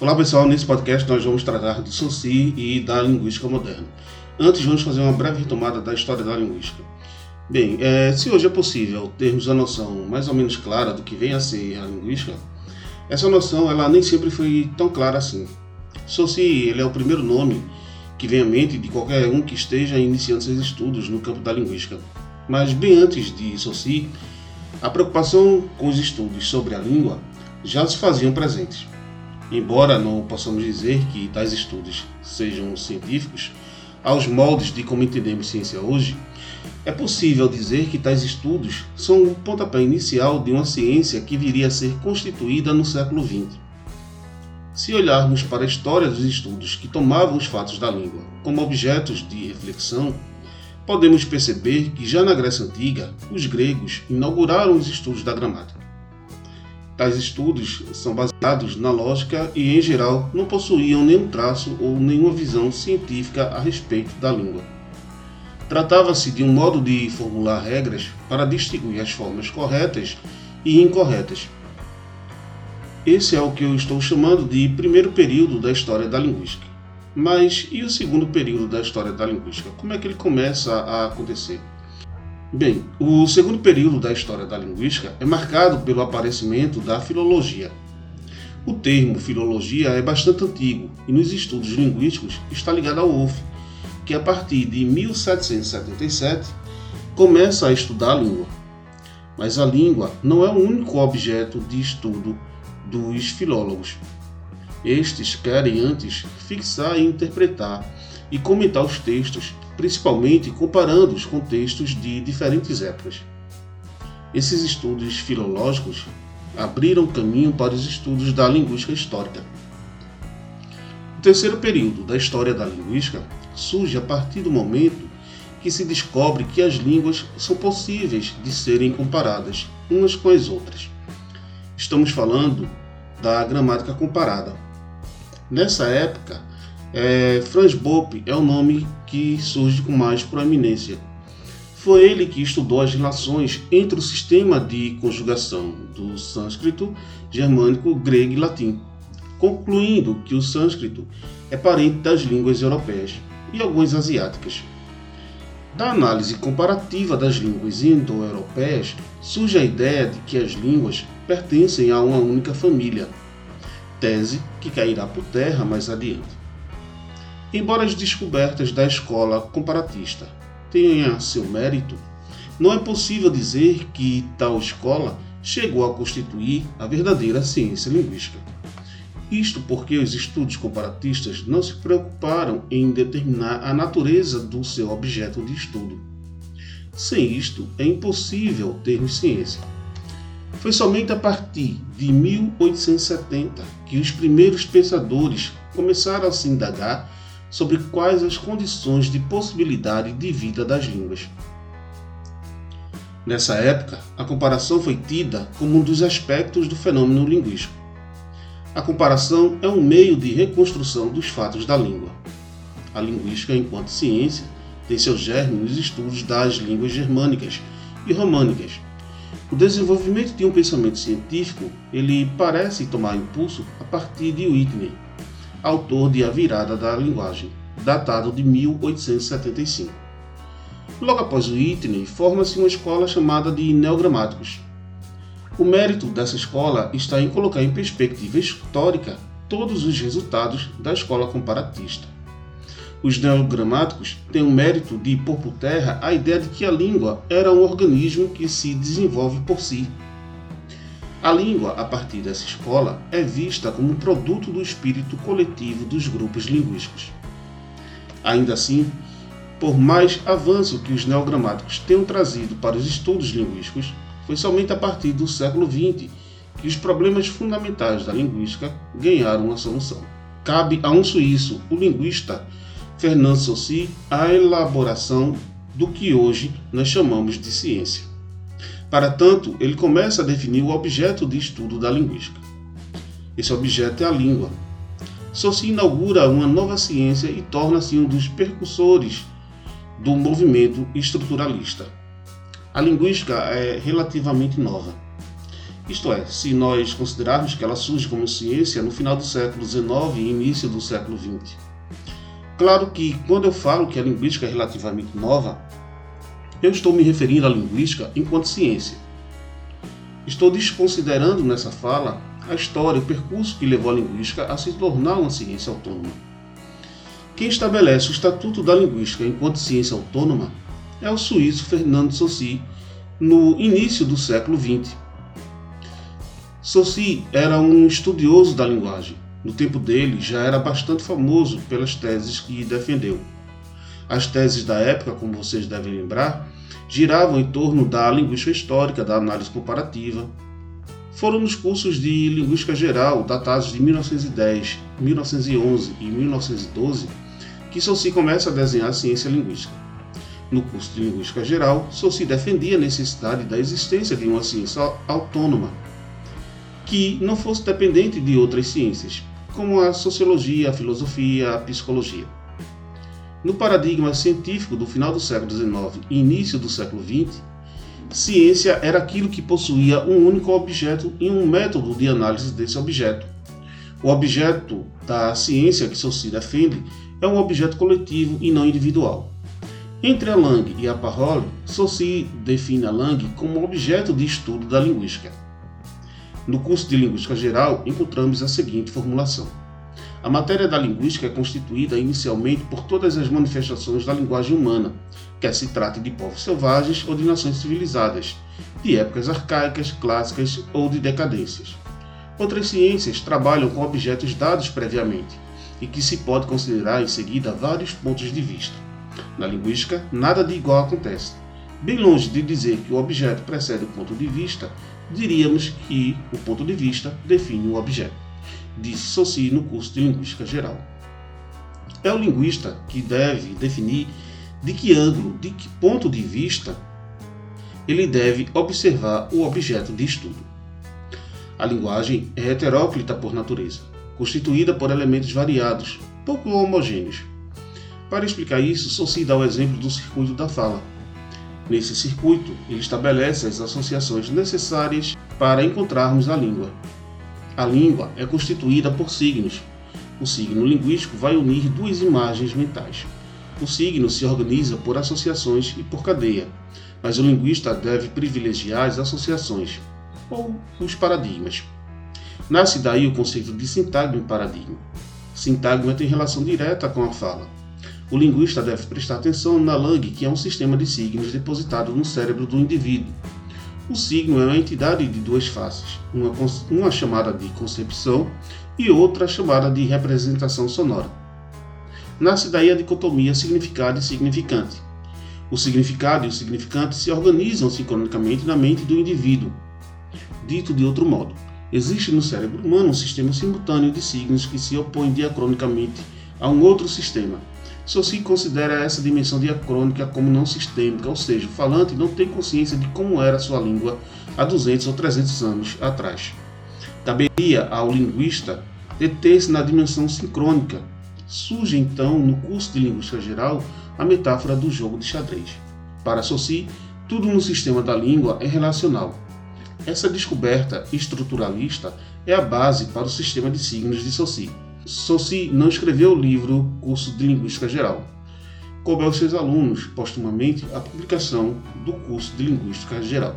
Olá pessoal, nesse podcast nós vamos tratar do Soci e da linguística moderna. Antes vamos fazer uma breve retomada da história da linguística. Bem, é, se hoje é possível termos a noção mais ou menos clara do que vem a ser a linguística, essa noção ela nem sempre foi tão clara assim. Soci ele é o primeiro nome que vem à mente de qualquer um que esteja iniciando seus estudos no campo da linguística. Mas bem antes de Soci, a preocupação com os estudos sobre a língua já se faziam presentes. Embora não possamos dizer que tais estudos sejam científicos, aos moldes de como entendemos ciência hoje, é possível dizer que tais estudos são o pontapé inicial de uma ciência que viria a ser constituída no século XX. Se olharmos para a história dos estudos que tomavam os fatos da língua como objetos de reflexão, podemos perceber que já na Grécia Antiga, os gregos inauguraram os estudos da gramática. Tais estudos são baseados na lógica e, em geral, não possuíam nenhum traço ou nenhuma visão científica a respeito da língua. Tratava-se de um modo de formular regras para distinguir as formas corretas e incorretas. Esse é o que eu estou chamando de primeiro período da história da linguística. Mas e o segundo período da história da linguística? Como é que ele começa a acontecer? Bem, o segundo período da história da linguística é marcado pelo aparecimento da filologia. O termo filologia é bastante antigo e nos estudos linguísticos está ligado ao Wolff, que a partir de 1777 começa a estudar a língua. Mas a língua não é o único objeto de estudo dos filólogos. Estes querem antes fixar e interpretar e comentar os textos, principalmente comparando os contextos de diferentes épocas. Esses estudos filológicos abriram caminho para os estudos da linguística histórica. O terceiro período da história da linguística surge a partir do momento que se descobre que as línguas são possíveis de serem comparadas umas com as outras. Estamos falando da gramática comparada. Nessa época, é, Franz Bopp é o nome que surge com mais proeminência. Foi ele que estudou as relações entre o sistema de conjugação do sânscrito, germânico, grego e latim, concluindo que o sânscrito é parente das línguas europeias e algumas asiáticas. Da análise comparativa das línguas indo-europeias, surge a ideia de que as línguas pertencem a uma única família, tese que cairá por terra mais adiante. Embora as descobertas da escola comparatista tenham seu mérito, não é possível dizer que tal escola chegou a constituir a verdadeira ciência linguística. Isto porque os estudos comparatistas não se preocuparam em determinar a natureza do seu objeto de estudo. Sem isto, é impossível termos ciência. Foi somente a partir de 1870 que os primeiros pensadores começaram a se indagar sobre quais as condições de possibilidade de vida das línguas. Nessa época, a comparação foi tida como um dos aspectos do fenômeno linguístico. A comparação é um meio de reconstrução dos fatos da língua. A linguística, enquanto ciência, tem seu germe nos estudos das línguas germânicas e românicas. O desenvolvimento de um pensamento científico ele parece tomar impulso a partir de Whitney, autor de A Virada da Linguagem, datado de 1875. Logo após o Whitney, forma-se uma escola chamada de neogramáticos. O mérito dessa escola está em colocar em perspectiva histórica todos os resultados da escola comparatista. Os neogramáticos têm o mérito de pôr por terra a ideia de que a língua era um organismo que se desenvolve por si, a língua, a partir dessa escola, é vista como produto do espírito coletivo dos grupos linguísticos. Ainda assim, por mais avanço que os neogramáticos tenham trazido para os estudos linguísticos, foi somente a partir do século XX que os problemas fundamentais da linguística ganharam uma solução. Cabe a um suíço, o linguista Fernand Saussure, a elaboração do que hoje nós chamamos de ciência. Para tanto, ele começa a definir o objeto de estudo da linguística. Esse objeto é a língua. Saussure inaugura uma nova ciência e torna-se um dos percussores do movimento estruturalista. A linguística é relativamente nova. Isto é, se nós considerarmos que ela surge como ciência no final do século XIX e início do século XX. Claro que quando eu falo que a linguística é relativamente nova, eu estou me referindo à linguística enquanto ciência. Estou desconsiderando nessa fala a história, o percurso que levou a linguística a se tornar uma ciência autônoma. Quem estabelece o Estatuto da Linguística enquanto ciência autônoma é o suíço Fernando Saussure, no início do século XX. Saussure era um estudioso da linguagem. No tempo dele, já era bastante famoso pelas teses que defendeu. As teses da época, como vocês devem lembrar, giravam em torno da linguística histórica, da análise comparativa. Foram nos cursos de linguística geral, datados de 1910, 1911 e 1912, que Saussure começa a desenhar a ciência linguística. No curso de Linguística Geral, Saussure defendia a necessidade da existência de uma ciência autônoma, que não fosse dependente de outras ciências, como a sociologia, a filosofia, a psicologia. No paradigma científico do final do século XIX e início do século XX, ciência era aquilo que possuía um único objeto e um método de análise desse objeto. O objeto da ciência que Saussure defende é um objeto coletivo e não individual. Entre a Lang e a Parole, Saussure define a Lang como objeto de estudo da linguística. No curso de Linguística Geral, encontramos a seguinte formulação: A matéria da linguística é constituída inicialmente por todas as manifestações da linguagem humana, quer se trate de povos selvagens ou de nações civilizadas, de épocas arcaicas, clássicas ou de decadências. Outras ciências trabalham com objetos dados previamente, e que se pode considerar em seguida vários pontos de vista. Na linguística, nada de igual acontece. Bem longe de dizer que o objeto precede o ponto de vista, diríamos que o ponto de vista define o objeto, Saussure no curso de Linguística Geral. É o linguista que deve definir de que ângulo, de que ponto de vista ele deve observar o objeto de estudo. A linguagem é heteróclita por natureza constituída por elementos variados, pouco homogêneos. Para explicar isso, Saussure dá o exemplo do circuito da fala. Nesse circuito, ele estabelece as associações necessárias para encontrarmos a língua. A língua é constituída por signos. O signo linguístico vai unir duas imagens mentais. O signo se organiza por associações e por cadeia, mas o linguista deve privilegiar as associações, ou os paradigmas. Nasce daí o conceito de sintagma e paradigma. Sintagma tem relação direta com a fala. O linguista deve prestar atenção na langue, que é um sistema de signos depositado no cérebro do indivíduo. O signo é uma entidade de duas faces, uma, uma chamada de concepção e outra chamada de representação sonora. Nasce daí a dicotomia significado e significante. O significado e o significante se organizam sincronicamente na mente do indivíduo. Dito de outro modo, Existe no cérebro humano um sistema simultâneo de signos que se opõe diacronicamente a um outro sistema. Saussure considera essa dimensão diacrônica como não sistêmica, ou seja, o falante não tem consciência de como era sua língua há 200 ou 300 anos atrás. Caberia ao linguista deter-se na dimensão sincrônica. Surge então, no curso de Linguística Geral, a metáfora do jogo de xadrez. Para Saussure, tudo no sistema da língua é relacional, essa descoberta estruturalista é a base para o sistema de signos de Saussure. Saussure não escreveu o livro Curso de Linguística Geral. Coube aos seus alunos, postumamente, a publicação do curso de Linguística Geral.